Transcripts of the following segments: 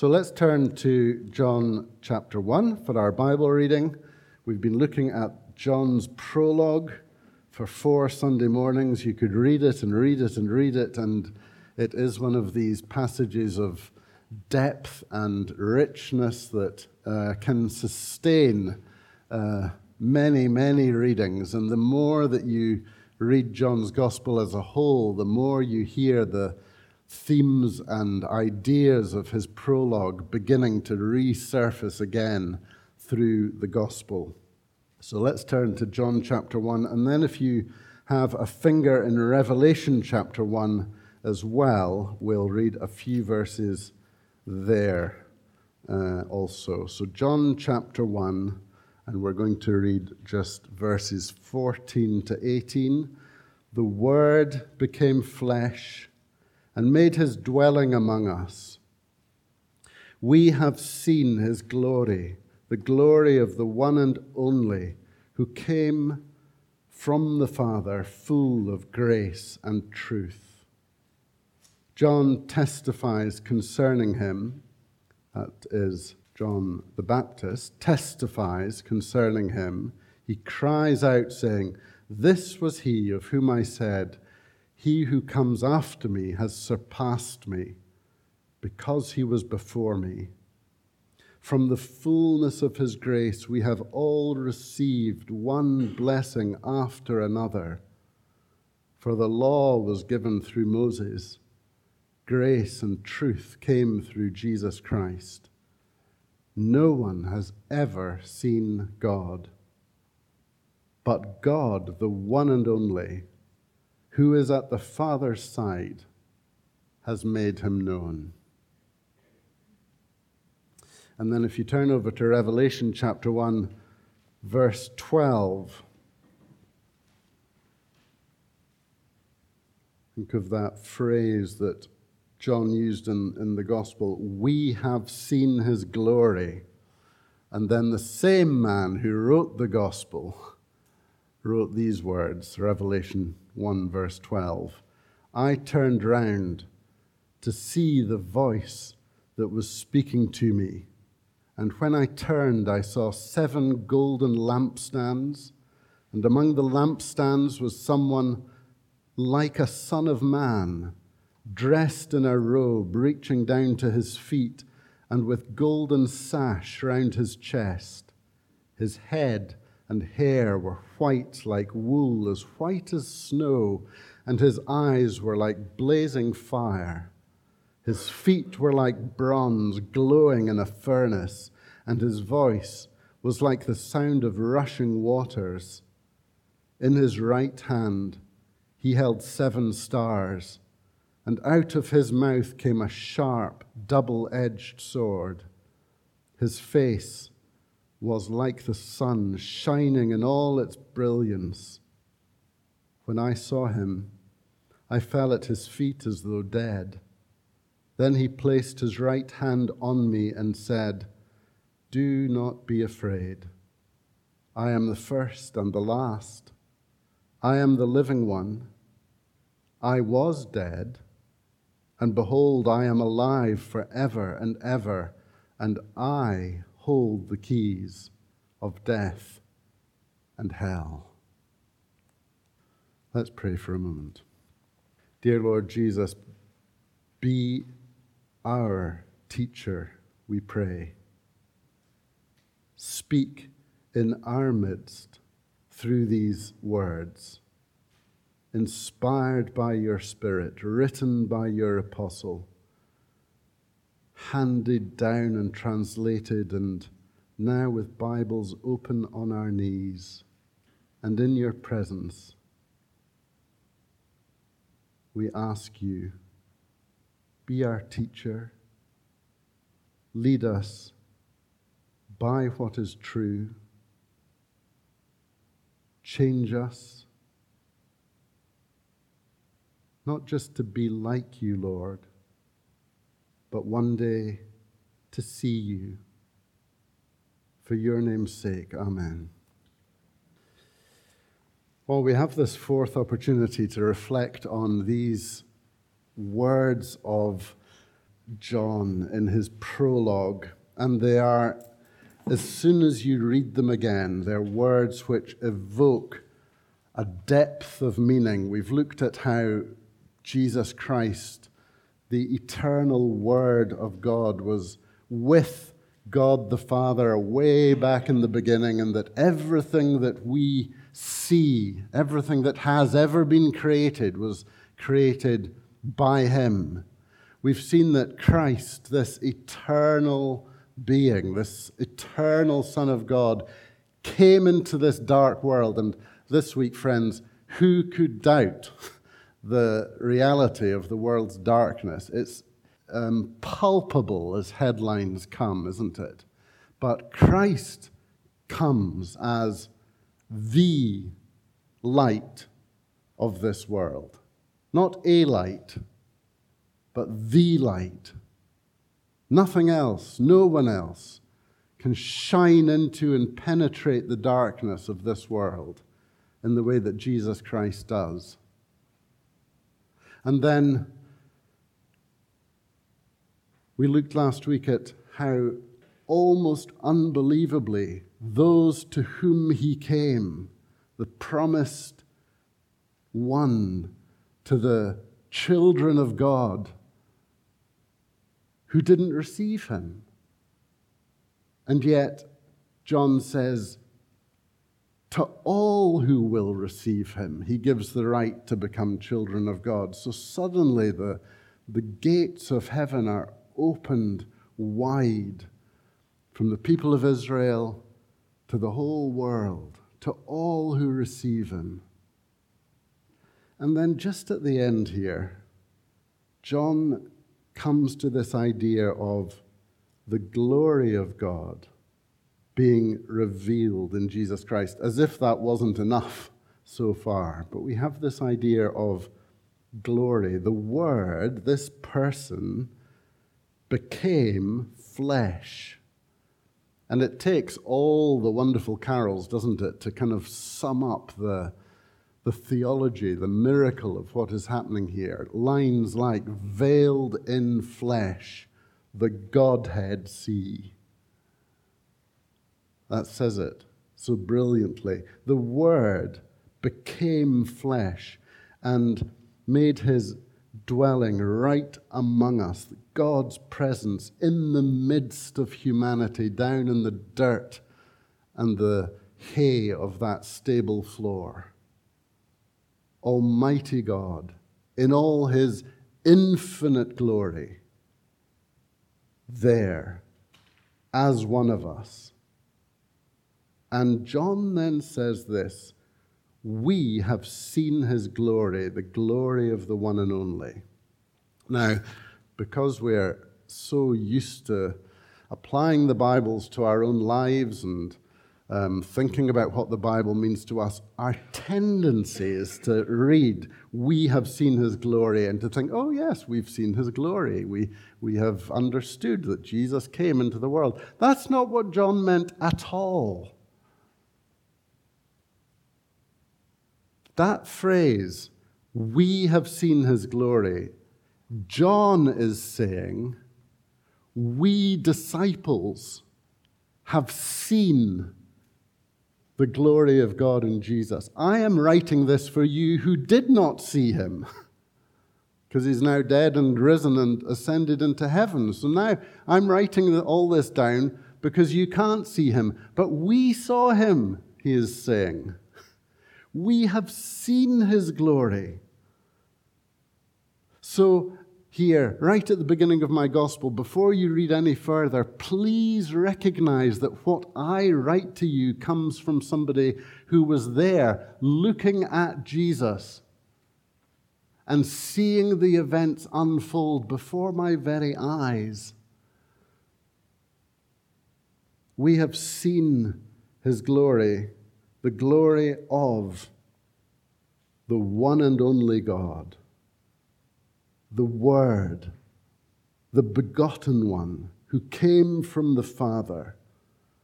So let's turn to John chapter 1 for our Bible reading. We've been looking at John's prologue for four Sunday mornings. You could read it and read it and read it, and it is one of these passages of depth and richness that uh, can sustain uh, many, many readings. And the more that you read John's Gospel as a whole, the more you hear the themes and ideas of his prologue beginning to resurface again through the gospel. So let's turn to John chapter 1. And then, if you have a finger in Revelation chapter 1 as well, we'll read a few verses there uh, also. So, John chapter 1, and we're going to read just verses 14 to 18. The Word became flesh and made his dwelling among us. We have seen his glory, the glory of the one and only who came from the Father, full of grace and truth. John testifies concerning him, that is, John the Baptist testifies concerning him. He cries out, saying, This was he of whom I said, he who comes after me has surpassed me because he was before me. From the fullness of his grace, we have all received one blessing after another. For the law was given through Moses, grace and truth came through Jesus Christ. No one has ever seen God, but God, the one and only who is at the Father's side, has made him known. And then if you turn over to Revelation chapter 1, verse 12, think of that phrase that John used in, in the gospel we have seen his glory. And then the same man who wrote the gospel wrote these words Revelation 1, verse 12. I turned round to see the voice that was speaking to me. And when I turned, I saw seven golden lampstands, and among the lampstands was someone like a son of man, dressed in a robe reaching down to his feet, and with golden sash round his chest. His head and hair were white like wool, as white as snow, and his eyes were like blazing fire. His feet were like bronze glowing in a furnace, and his voice was like the sound of rushing waters. In his right hand he held seven stars, and out of his mouth came a sharp, double edged sword. His face was like the sun shining in all its brilliance. When I saw him, I fell at his feet as though dead. Then he placed his right hand on me and said, Do not be afraid. I am the first and the last. I am the living one. I was dead, and behold, I am alive forever and ever, and I hold the keys of death and hell. Let's pray for a moment. Dear Lord Jesus, be our teacher, we pray. Speak in our midst through these words, inspired by your Spirit, written by your apostle handed down and translated, and now with Bibles open on our knees and in your presence, we ask you, be our teacher, lead us by what is true, change us, not just to be like you, Lord but one day to see you. For your name's sake, Amen. Well, we have this fourth opportunity to reflect on these words of John in his prologue, and they are, as soon as you read them again, they're words which evoke a depth of meaning. We've looked at how Jesus Christ, the eternal Word of God, was with God the Father way back in the beginning, and that everything that we see, everything that has ever been created, was created by Him. We've seen that Christ, this eternal being, this eternal Son of God, came into this dark world. And this week, friends, who could doubt the reality of the world's darkness? It's um, palpable as headlines come, isn't it? But Christ comes as the light of this world. Not a light, but the light. Nothing else, no one else can shine into and penetrate the darkness of this world in the way that Jesus Christ does. And then we looked last week at how almost unbelievably those to whom he came, the promised one to the children of God, who didn't receive him. And yet, John says, to all who will receive him, he gives the right to become children of God. So suddenly the, the gates of heaven are opened wide from the people of Israel to the whole world, to all who receive him. And then just at the end here, John comes to this idea of the glory of God being revealed in Jesus Christ, as if that wasn't enough so far. But we have this idea of glory. The Word, this person, became flesh. And it takes all the wonderful carols, doesn't it, to kind of sum up the, the theology, the miracle of what is happening here. Lines like, veiled in flesh, the Godhead see. That says it so brilliantly. The Word became flesh and made his dwelling right among us, God's presence in the midst of humanity, down in the dirt and the hay of that stable floor. Almighty God, in all his infinite glory, there as one of us. And John then says this we have seen his glory, the glory of the one and only. Now, because we're so used to applying the Bibles to our own lives and um, thinking about what the Bible means to us, our tendency is to read, We have seen his glory, and to think, Oh, yes, we've seen his glory. We, we have understood that Jesus came into the world. That's not what John meant at all. That phrase, we have seen his glory, John is saying, we disciples have seen the glory of God in Jesus. I am writing this for you who did not see him, because he's now dead and risen and ascended into heaven. So now I'm writing all this down because you can't see him, but we saw him, he is saying. We have seen his glory. So, here, right at the beginning of my gospel, before you read any further, please recognize that what I write to you comes from somebody who was there looking at Jesus and seeing the events unfold before my very eyes. We have seen his glory the glory of the one and only God, the Word, the begotten one who came from the Father,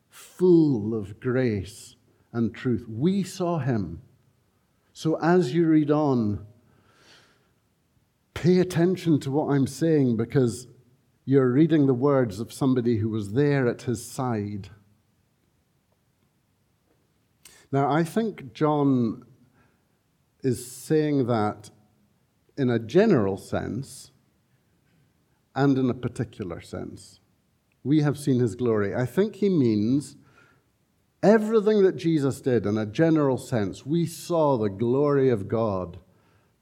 full of grace and truth. We saw him. So as you read on, pay attention to what I'm saying because you're reading the words of somebody who was there at his side. Now, I think John is saying that in a general sense and in a particular sense. We have seen his glory. I think he means everything that Jesus did in a general sense. We saw the glory of God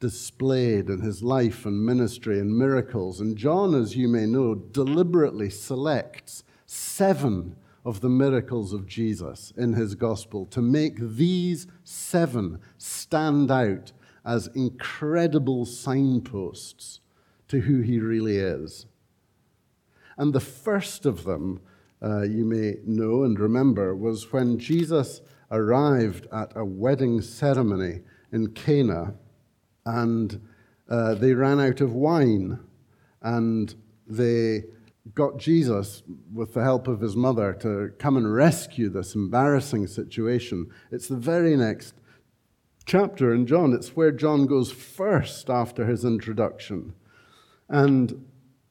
displayed in his life and ministry and miracles. And John, as you may know, deliberately selects seven of the miracles of Jesus in his gospel to make these seven stand out as incredible signposts to who he really is. And the first of them, uh, you may know and remember, was when Jesus arrived at a wedding ceremony in Cana and uh, they ran out of wine and they got Jesus, with the help of his mother, to come and rescue this embarrassing situation. It's the very next chapter in John. It's where John goes first after his introduction. And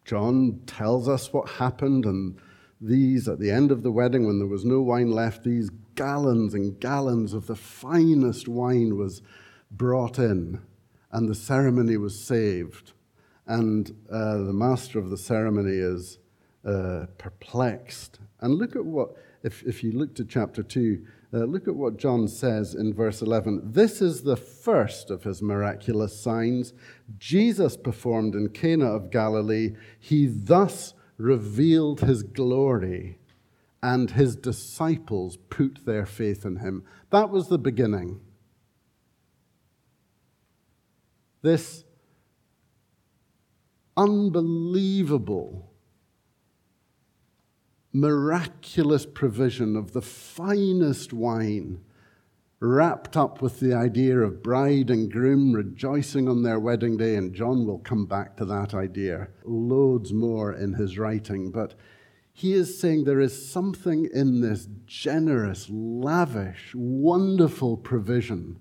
John tells us what happened, and these, at the end of the wedding, when there was no wine left, these gallons and gallons of the finest wine was brought in, and the ceremony was saved. And uh, the master of the ceremony is uh, perplexed. And look at what, if, if you look to chapter 2, uh, look at what John says in verse 11. This is the first of his miraculous signs Jesus performed in Cana of Galilee. He thus revealed his glory, and his disciples put their faith in him. That was the beginning. This unbelievable miraculous provision of the finest wine, wrapped up with the idea of bride and groom rejoicing on their wedding day. And John will come back to that idea loads more in his writing. But he is saying there is something in this generous, lavish, wonderful provision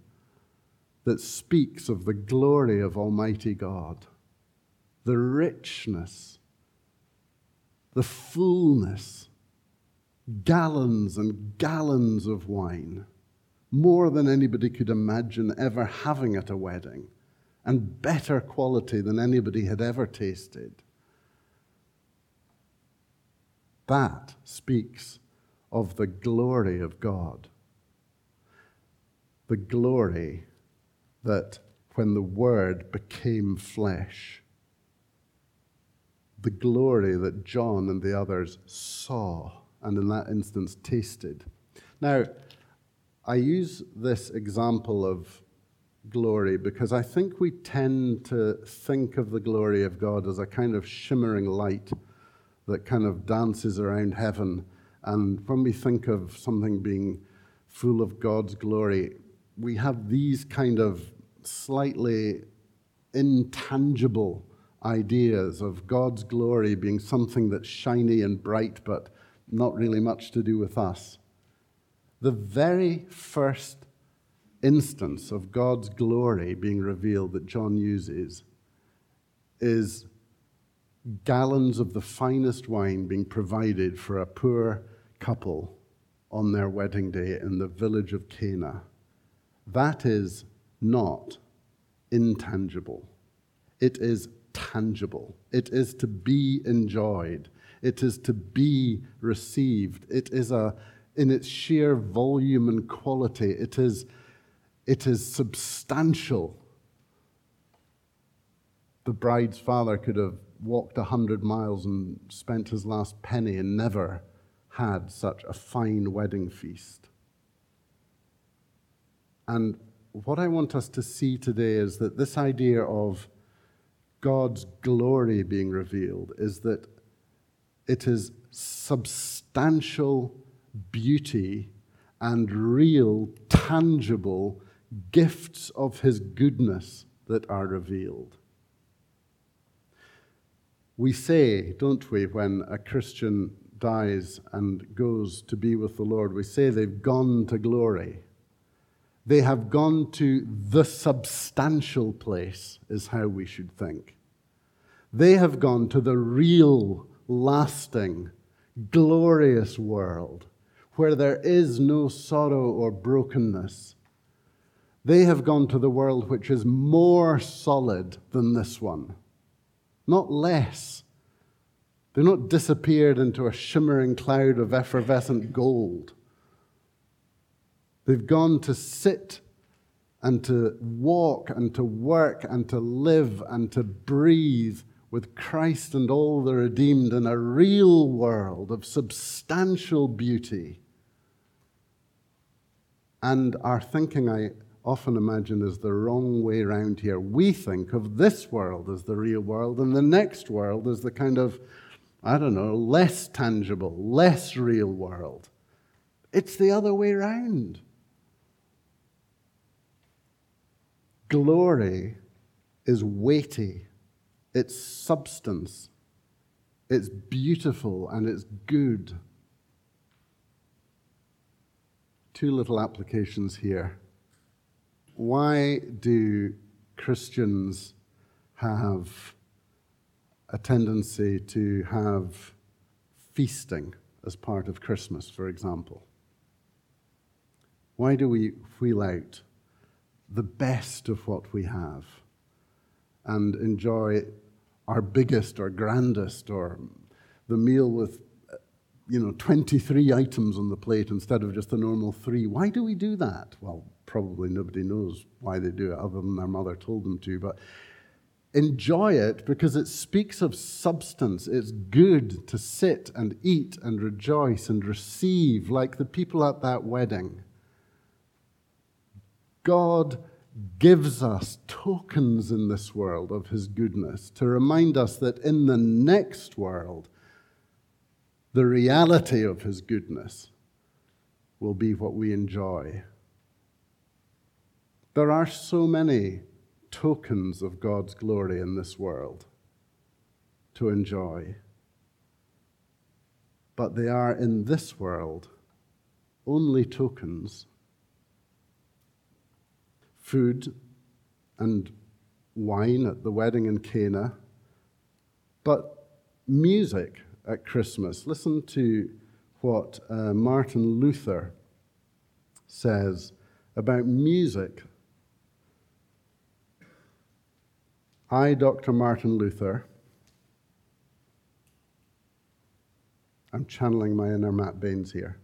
that speaks of the glory of Almighty God, the richness the fullness, gallons and gallons of wine, more than anybody could imagine ever having at a wedding, and better quality than anybody had ever tasted. That speaks of the glory of God. The glory that when the Word became flesh, the glory that John and the others saw and in that instance tasted. Now, I use this example of glory because I think we tend to think of the glory of God as a kind of shimmering light that kind of dances around heaven. And when we think of something being full of God's glory, we have these kind of slightly intangible ideas of God's glory being something that's shiny and bright, but not really much to do with us. The very first instance of God's glory being revealed that John uses is gallons of the finest wine being provided for a poor couple on their wedding day in the village of Cana. That is not intangible. It is tangible. It is to be enjoyed. It is to be received. It is a, in its sheer volume and quality, it is, it is substantial. The bride's father could have walked a hundred miles and spent his last penny and never had such a fine wedding feast. And what I want us to see today is that this idea of God's glory being revealed is that it is substantial beauty and real, tangible gifts of His goodness that are revealed. We say, don't we, when a Christian dies and goes to be with the Lord, we say they've gone to glory. They have gone to the substantial place, is how we should think. They have gone to the real lasting, glorious world where there is no sorrow or brokenness. They have gone to the world which is more solid than this one, not less. They're not disappeared into a shimmering cloud of effervescent gold. They've gone to sit and to walk and to work and to live and to breathe with Christ and all the redeemed in a real world of substantial beauty. And our thinking, I often imagine, is the wrong way around here. We think of this world as the real world and the next world as the kind of, I don't know, less tangible, less real world. It's the other way around. Glory is weighty, it's substance, it's beautiful, and it's good. Two little applications here. Why do Christians have a tendency to have feasting as part of Christmas, for example? Why do we wheel out the best of what we have and enjoy our biggest or grandest or the meal with you know 23 items on the plate instead of just the normal 3 why do we do that? Well probably nobody knows why they do it other than their mother told them to but enjoy it because it speaks of substance. It's good to sit and eat and rejoice and receive like the people at that wedding. God gives us tokens in this world of his goodness to remind us that in the next world, the reality of his goodness will be what we enjoy. There are so many tokens of God's glory in this world to enjoy, but they are in this world only tokens food and wine at the wedding in Cana, but music at Christmas. Listen to what uh, Martin Luther says about music. I, Dr. Martin Luther, I'm channeling my inner Matt Baines here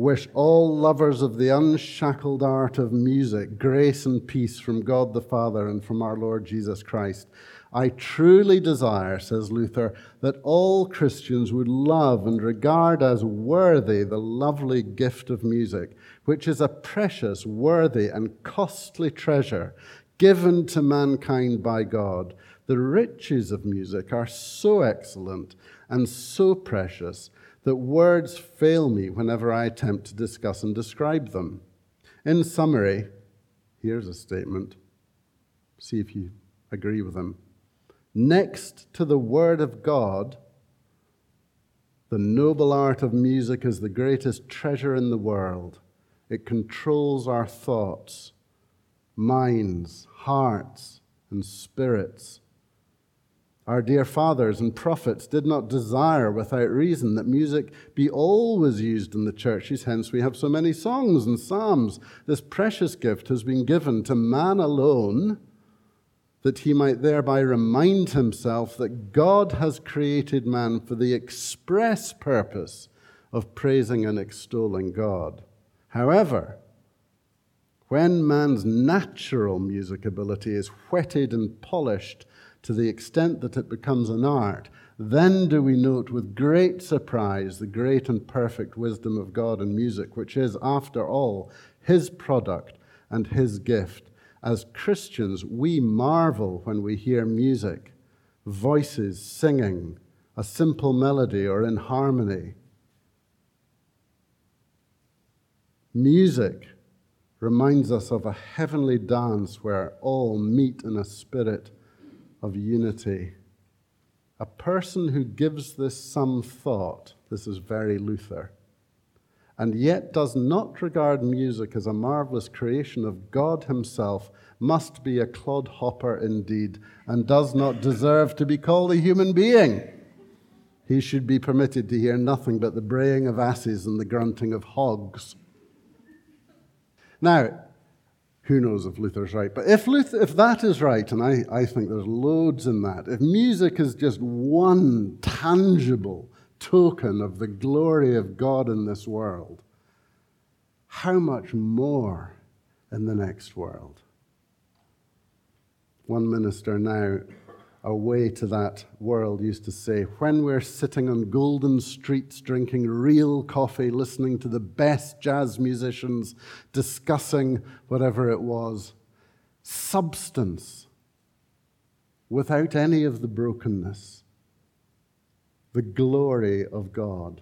wish all lovers of the unshackled art of music grace and peace from God the Father and from our Lord Jesus Christ. I truly desire, says Luther, that all Christians would love and regard as worthy the lovely gift of music, which is a precious, worthy, and costly treasure given to mankind by God. The riches of music are so excellent and so precious that words fail me whenever I attempt to discuss and describe them. In summary, here's a statement. See if you agree with them. Next to the Word of God, the noble art of music is the greatest treasure in the world. It controls our thoughts, minds, hearts, and spirits. Our dear fathers and prophets did not desire without reason that music be always used in the churches, hence, we have so many songs and psalms. This precious gift has been given to man alone that he might thereby remind himself that God has created man for the express purpose of praising and extolling God. However, when man's natural music ability is whetted and polished to the extent that it becomes an art, then do we note with great surprise the great and perfect wisdom of God in music, which is, after all, His product and His gift. As Christians, we marvel when we hear music, voices singing, a simple melody or in harmony. Music reminds us of a heavenly dance where all meet in a spirit of unity. A person who gives this some thought, this is very Luther, and yet does not regard music as a marvelous creation of God Himself, must be a clodhopper indeed, and does not deserve to be called a human being. he should be permitted to hear nothing but the braying of asses and the grunting of hogs. Now, who knows if Luther's right? But if, Luther, if that is right, and I, I think there's loads in that, if music is just one tangible token of the glory of God in this world, how much more in the next world? One minister now away to that world used to say, when we're sitting on golden streets drinking real coffee, listening to the best jazz musicians discussing whatever it was, substance without any of the brokenness, the glory of God.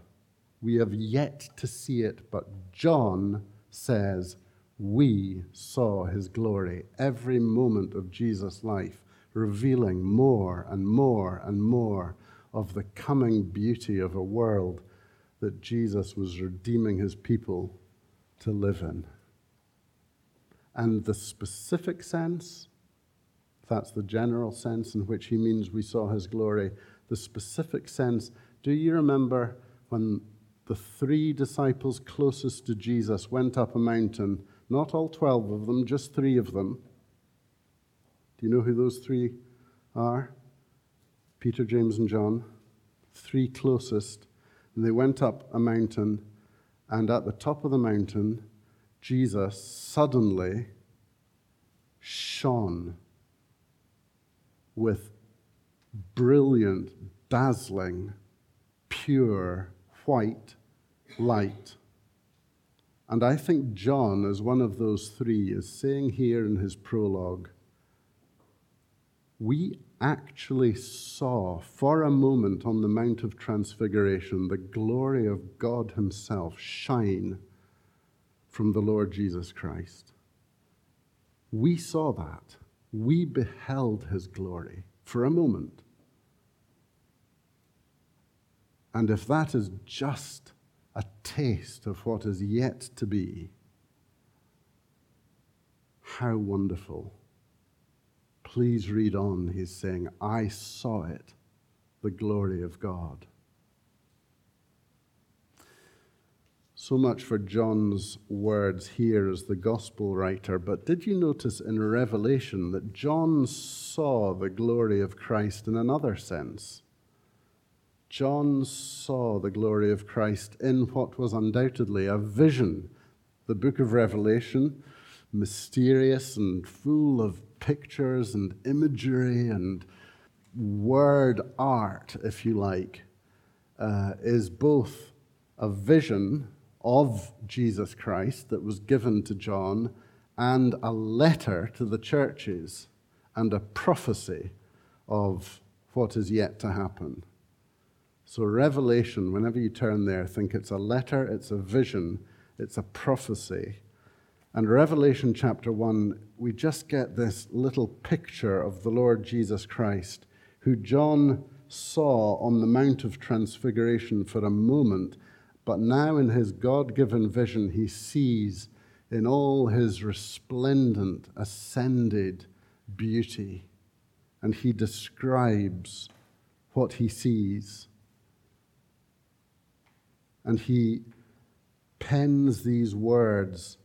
We have yet to see it, but John says, We saw his glory every moment of Jesus' life revealing more and more and more of the coming beauty of a world that Jesus was redeeming his people to live in. And the specific sense, that's the general sense in which he means we saw his glory, the specific sense, do you remember when the three disciples closest to Jesus went up a mountain? Not all 12 of them, just three of them do you know who those three are? Peter, James, and John, three closest. And they went up a mountain, and at the top of the mountain, Jesus suddenly shone with brilliant, dazzling, pure, white light. And I think John, as one of those three, is saying here in his prologue we actually saw for a moment on the Mount of Transfiguration the glory of God Himself shine from the Lord Jesus Christ. We saw that. We beheld His glory for a moment. And if that is just a taste of what is yet to be, how wonderful Please read on. He's saying, I saw it, the glory of God. So much for John's words here as the gospel writer. But did you notice in Revelation that John saw the glory of Christ in another sense? John saw the glory of Christ in what was undoubtedly a vision. The book of Revelation, mysterious and full of pictures and imagery and word art, if you like, uh, is both a vision of Jesus Christ that was given to John and a letter to the churches and a prophecy of what is yet to happen. So, Revelation, whenever you turn there, think it's a letter, it's a vision, it's a prophecy. And Revelation chapter 1 we just get this little picture of the Lord Jesus Christ, who John saw on the Mount of Transfiguration for a moment, but now in his God given vision, he sees in all his resplendent, ascended beauty, and he describes what he sees. And he pens these words,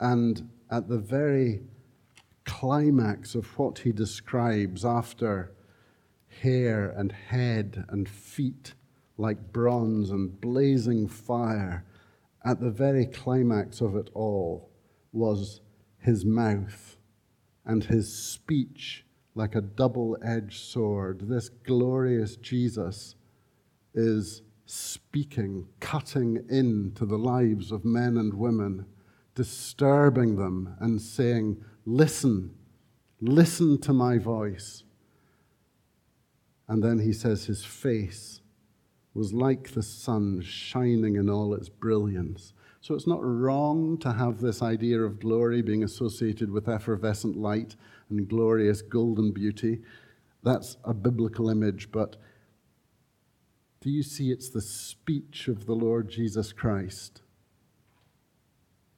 and at the very climax of what he describes after hair and head and feet like bronze and blazing fire, at the very climax of it all was his mouth and his speech like a double edged sword. This glorious Jesus is speaking, cutting into the lives of men and women disturbing them and saying, Listen, listen to my voice. And then he says his face was like the sun shining in all its brilliance. So it's not wrong to have this idea of glory being associated with effervescent light and glorious golden beauty. That's a biblical image, but do you see it's the speech of the Lord Jesus Christ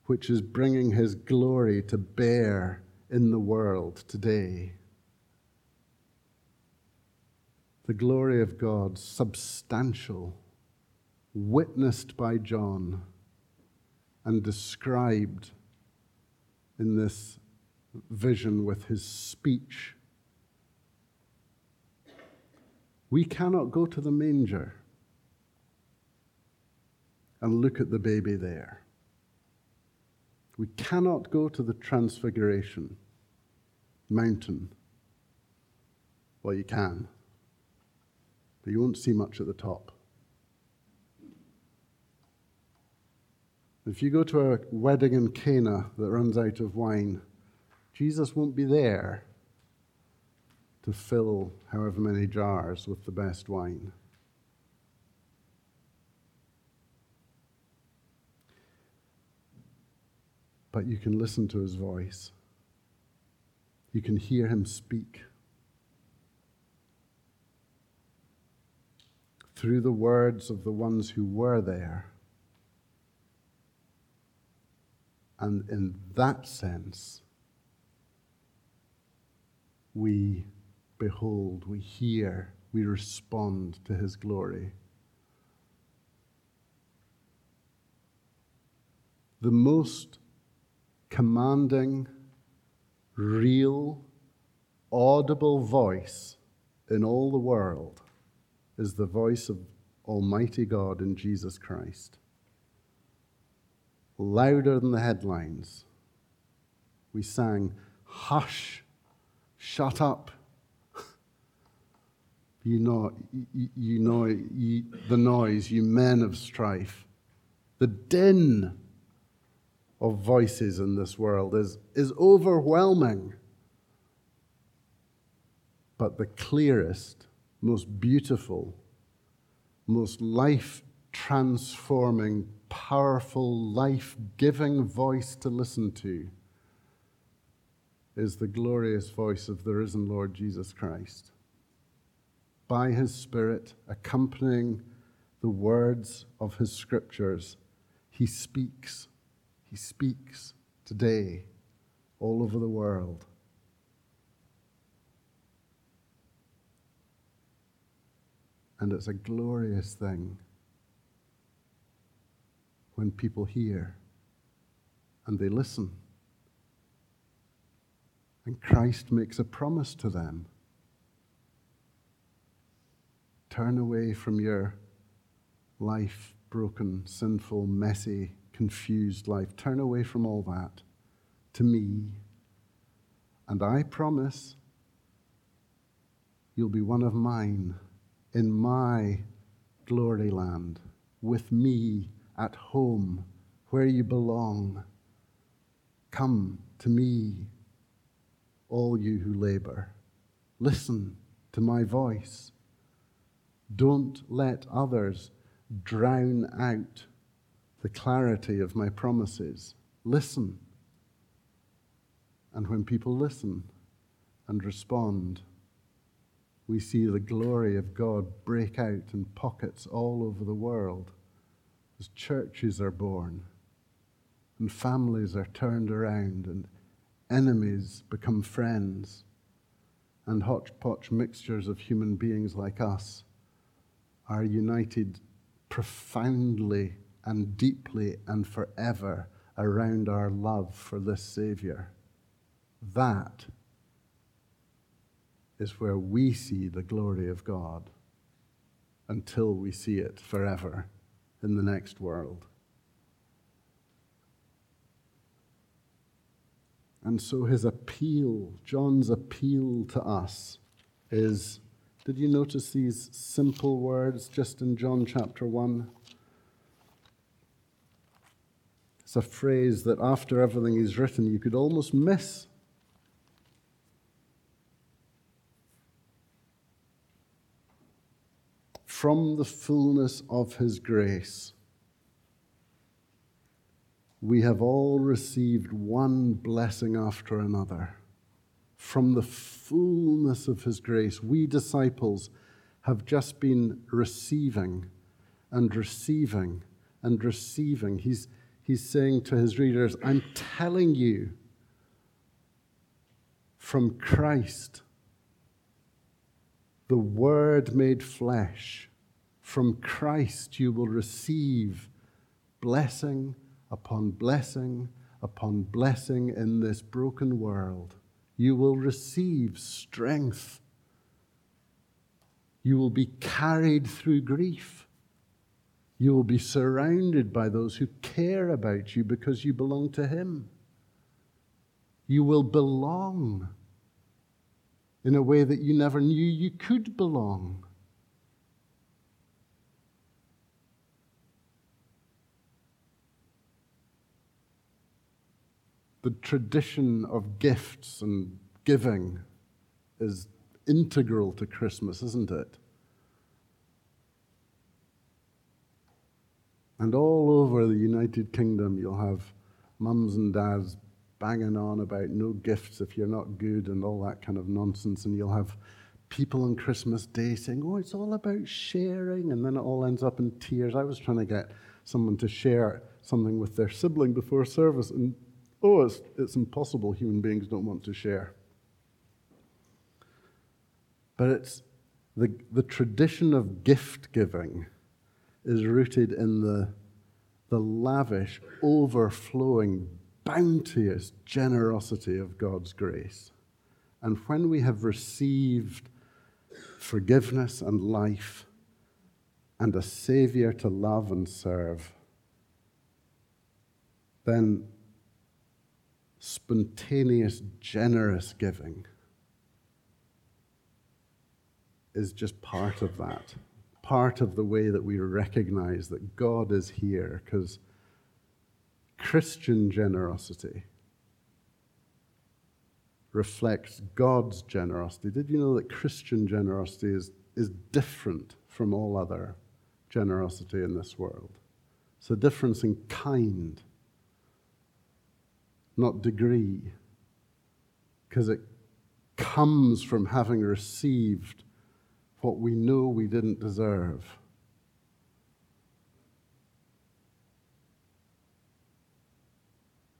which is bringing his glory to bear in the world today. the glory of God, substantial, witnessed by John, and described in this vision with his speech. We cannot go to the manger and look at the baby there. We cannot go to the Transfiguration mountain. Well, you can, but you won't see much at the top. If you go to a wedding in Cana that runs out of wine, Jesus won't be there to fill however many jars with the best wine. But you can listen to his voice. You can hear him speak. Through the words of the ones who were there. And in that sense, we behold, we hear, we respond to his glory. The most commanding, real, audible voice in all the world is the voice of Almighty God in Jesus Christ. Louder than the headlines. We sang, Hush, shut up. You know, you, know you, the noise, you men of strife. The din of voices in this world is, is overwhelming. But the clearest, most beautiful, most life transforming, powerful, life giving voice to listen to is the glorious voice of the risen Lord Jesus Christ. By his Spirit, accompanying the words of his scriptures, he speaks he speaks today all over the world. And it's a glorious thing when people hear and they listen. And Christ makes a promise to them turn away from your life broken, sinful, messy, confused life. Turn away from all that to me. And I promise you'll be one of mine in my glory land, with me at home where you belong. Come to me, all you who labor. Listen to my voice. Don't let others drown out the clarity of my promises. Listen. And when people listen and respond, we see the glory of God break out in pockets all over the world as churches are born and families are turned around and enemies become friends and hodgepodge mixtures of human beings like us are united profoundly and deeply and forever around our love for this Savior. That is where we see the glory of God until we see it forever in the next world. And so his appeal, John's appeal to us, is did you notice these simple words just in John chapter 1? It's a phrase that after everything he's written, you could almost miss. From the fullness of his grace, we have all received one blessing after another. From the fullness of his grace, we disciples have just been receiving and receiving and receiving. He's, he's saying to his readers, I'm telling you from Christ the Word made flesh. From Christ you will receive blessing upon blessing upon blessing in this broken world. You will receive strength. You will be carried through grief. You will be surrounded by those who care about you because you belong to Him. You will belong in a way that you never knew you could belong. The tradition of gifts and giving is integral to Christmas, isn't it? And all over the United Kingdom, you'll have mums and dads banging on about no gifts if you're not good and all that kind of nonsense. And you'll have people on Christmas Day saying, oh, it's all about sharing. And then it all ends up in tears. I was trying to get someone to share something with their sibling before service. And oh, it's, it's impossible. Human beings don't want to share. But it's the, the tradition of gift giving is rooted in the, the lavish, overflowing, bounteous generosity of God's grace. And when we have received forgiveness and life and a Savior to love and serve, then spontaneous, generous giving is just part of that part of the way that we recognize that God is here because Christian generosity reflects God's generosity. Did you know that Christian generosity is, is different from all other generosity in this world? It's a difference in kind, not degree, because it comes from having received what we know we didn't deserve.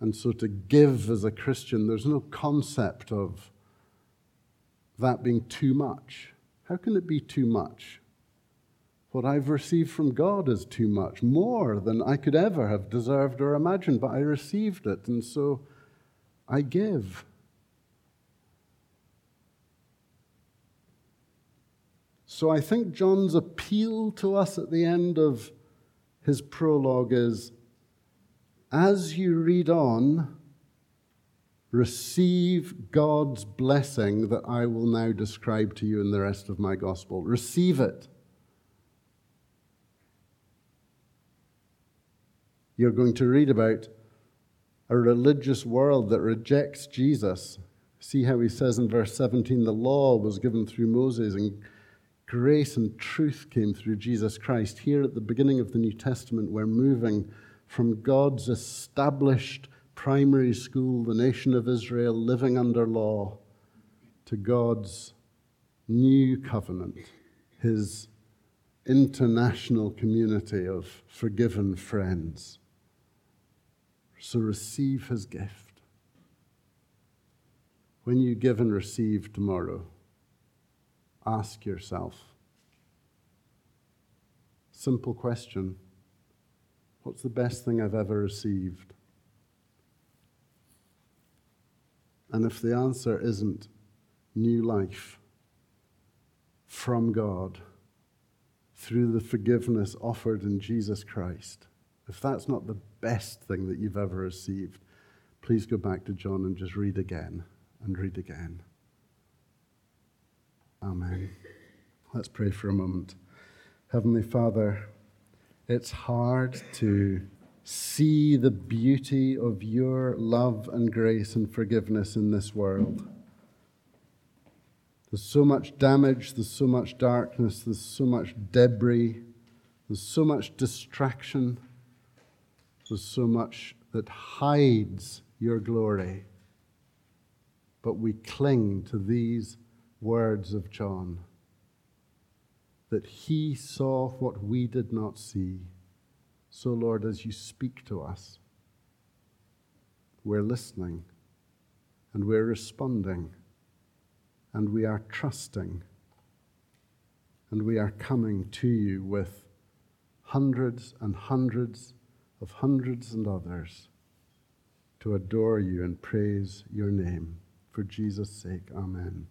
And so to give as a Christian, there's no concept of that being too much. How can it be too much? What I've received from God is too much, more than I could ever have deserved or imagined, but I received it, and so I give. So I think John's appeal to us at the end of his prologue is as you read on, receive God's blessing that I will now describe to you in the rest of my gospel. Receive it. You're going to read about a religious world that rejects Jesus. See how he says in verse 17 the law was given through Moses and grace and truth came through Jesus Christ. Here at the beginning of the New Testament, we're moving from God's established primary school, the nation of Israel living under law, to God's new covenant, his international community of forgiven friends. So receive his gift. When you give and receive tomorrow, ask yourself. Simple question What's the best thing I've ever received? And if the answer isn't new life from God through the forgiveness offered in Jesus Christ, if that's not the best thing that you've ever received, please go back to John and just read again and read again. Amen. Let's pray for a moment. Heavenly Father, it's hard to see the beauty of your love and grace and forgiveness in this world. There's so much damage, there's so much darkness, there's so much debris, there's so much distraction, there's so much that hides your glory. But we cling to these words of John that he saw what we did not see. So, Lord, as you speak to us, we're listening and we're responding and we are trusting and we are coming to you with hundreds and hundreds of hundreds and others to adore you and praise your name. For Jesus' sake, amen.